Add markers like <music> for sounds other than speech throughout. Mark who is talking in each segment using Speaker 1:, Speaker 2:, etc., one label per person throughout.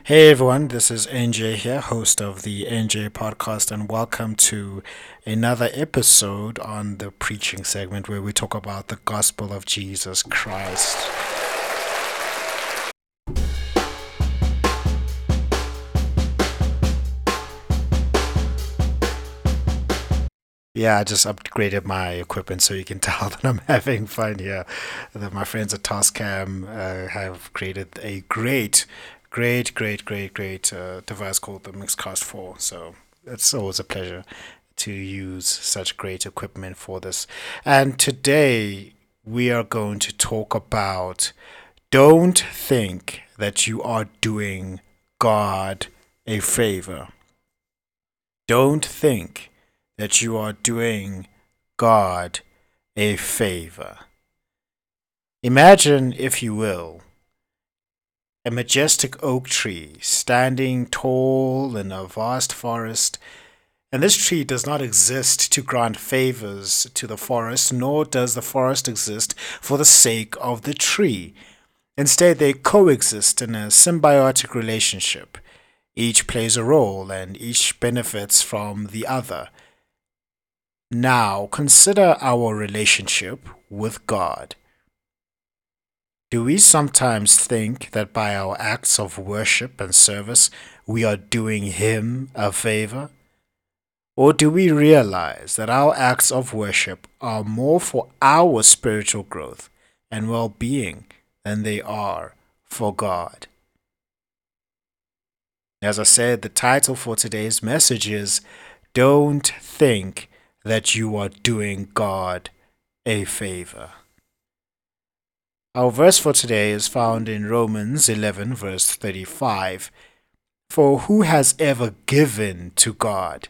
Speaker 1: Hey everyone, this is NJ here, host of the NJ podcast, and welcome to another episode on the preaching segment where we talk about the gospel of Jesus Christ. Yeah, I just upgraded my equipment so you can <laughs> tell that I'm having fun here. That my friends at Tascam uh, have created a great, great, great, great, great uh, device called the Mixcast 4. So it's always a pleasure to use such great equipment for this. And today we are going to talk about don't think that you are doing God a favor. Don't think that you are doing God a favor. Imagine, if you will, a majestic oak tree standing tall in a vast forest. And this tree does not exist to grant favors to the forest, nor does the forest exist for the sake of the tree. Instead, they coexist in a symbiotic relationship. Each plays a role and each benefits from the other. Now, consider our relationship with God. Do we sometimes think that by our acts of worship and service we are doing Him a favor? Or do we realize that our acts of worship are more for our spiritual growth and well being than they are for God? As I said, the title for today's message is Don't Think that you are doing God a favor. Our verse for today is found in Romans 11, verse 35. For who has ever given to God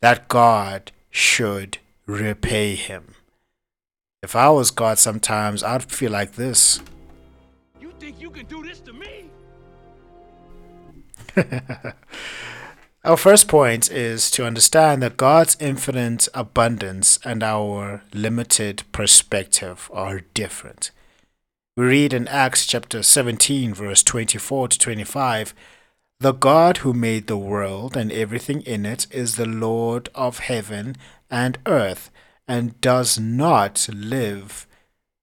Speaker 1: that God should repay him? If I was God sometimes, I'd feel like this.
Speaker 2: You think you can do this to me? <laughs>
Speaker 1: Our first point is to understand that God's infinite abundance and our limited perspective are different. We read in Acts chapter 17, verse 24 to 25 The God who made the world and everything in it is the Lord of heaven and earth, and does not live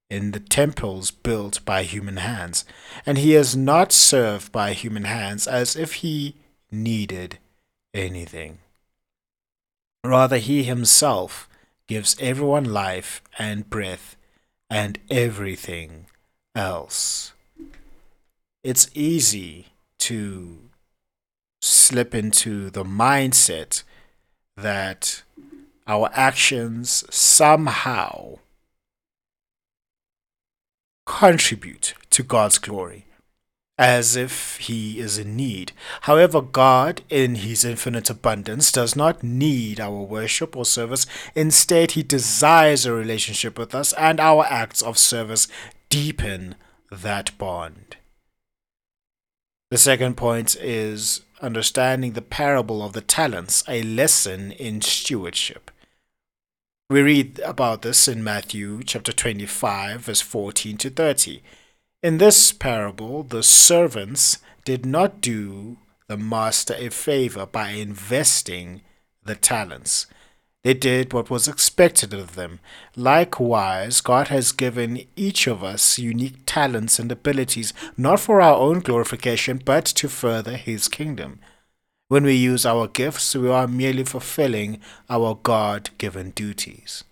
Speaker 1: in the temples built by human hands. And he is not served by human hands as if he needed anything. Rather, he himself gives everyone life and breath and everything else. It's easy to slip into the mindset that our actions somehow contribute to God's glory as if he is in need. However, God, in his infinite abundance, does not need our worship or service. Instead, he desires a relationship with us, and our acts of service deepen that bond. The second point is understanding the parable of the talents, a lesson in stewardship. We read about this in Matthew chapter 25, verse 14 to 30. In this parable, the servants did not do the master a favor by investing the talents. They did what was expected of them. Likewise, God has given each of us unique talents and abilities, not for our own glorification, but to further His kingdom. When we use our gifts, we are merely fulfilling our God given duties.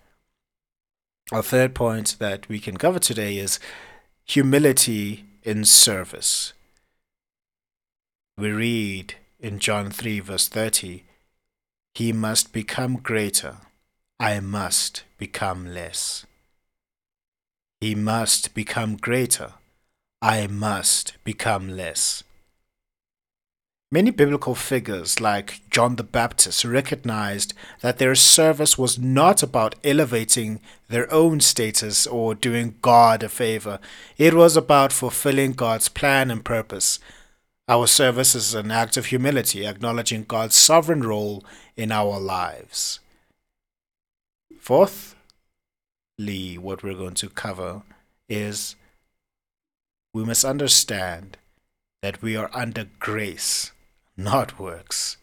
Speaker 1: Our third point that we can cover today is humility in service. We read in John 3, verse 30 He must become greater, I must become less. He must become greater, I must become less. Many biblical figures, like John the Baptist, recognized that their service was not about elevating their own status or doing God a favor. It was about fulfilling God's plan and purpose. Our service is an act of humility, acknowledging God's sovereign role in our lives. Fourthly, what we're going to cover is we must understand that we are under grace, not works.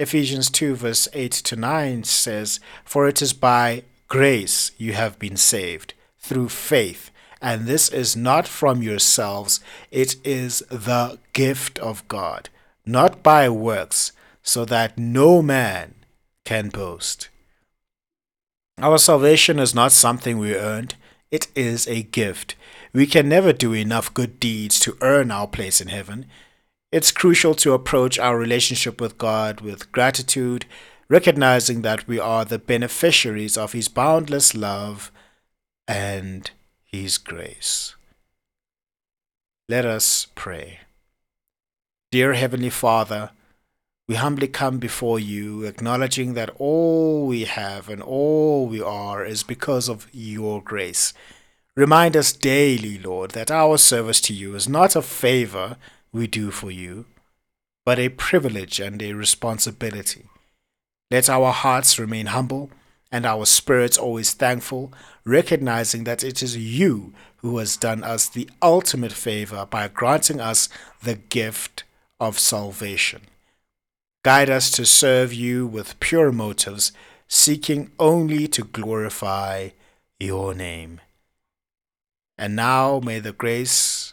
Speaker 1: Ephesians 2, verse 8 to 9 says, For it is by grace you have been saved, through faith, and this is not from yourselves, it is the gift of God, not by works, so that no man can boast. Our salvation is not something we earned, it is a gift. We can never do enough good deeds to earn our place in heaven. It's crucial to approach our relationship with God with gratitude, recognizing that we are the beneficiaries of His boundless love and His grace. Let us pray. Dear Heavenly Father, we humbly come before you, acknowledging that all we have and all we are is because of your grace. Remind us daily, Lord, that our service to you is not a favor we do for you, but a privilege and a responsibility. Let our hearts remain humble and our spirits always thankful, recognizing that it is you who has done us the ultimate favor by granting us the gift of salvation. Guide us to serve you with pure motives, seeking only to glorify your name. And now may the grace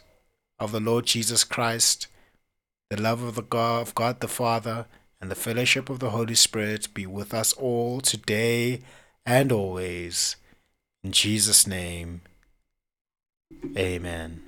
Speaker 1: of the Lord Jesus Christ, the love of the God of God the Father, and the fellowship of the Holy Spirit be with us all today and always. In Jesus' name, amen.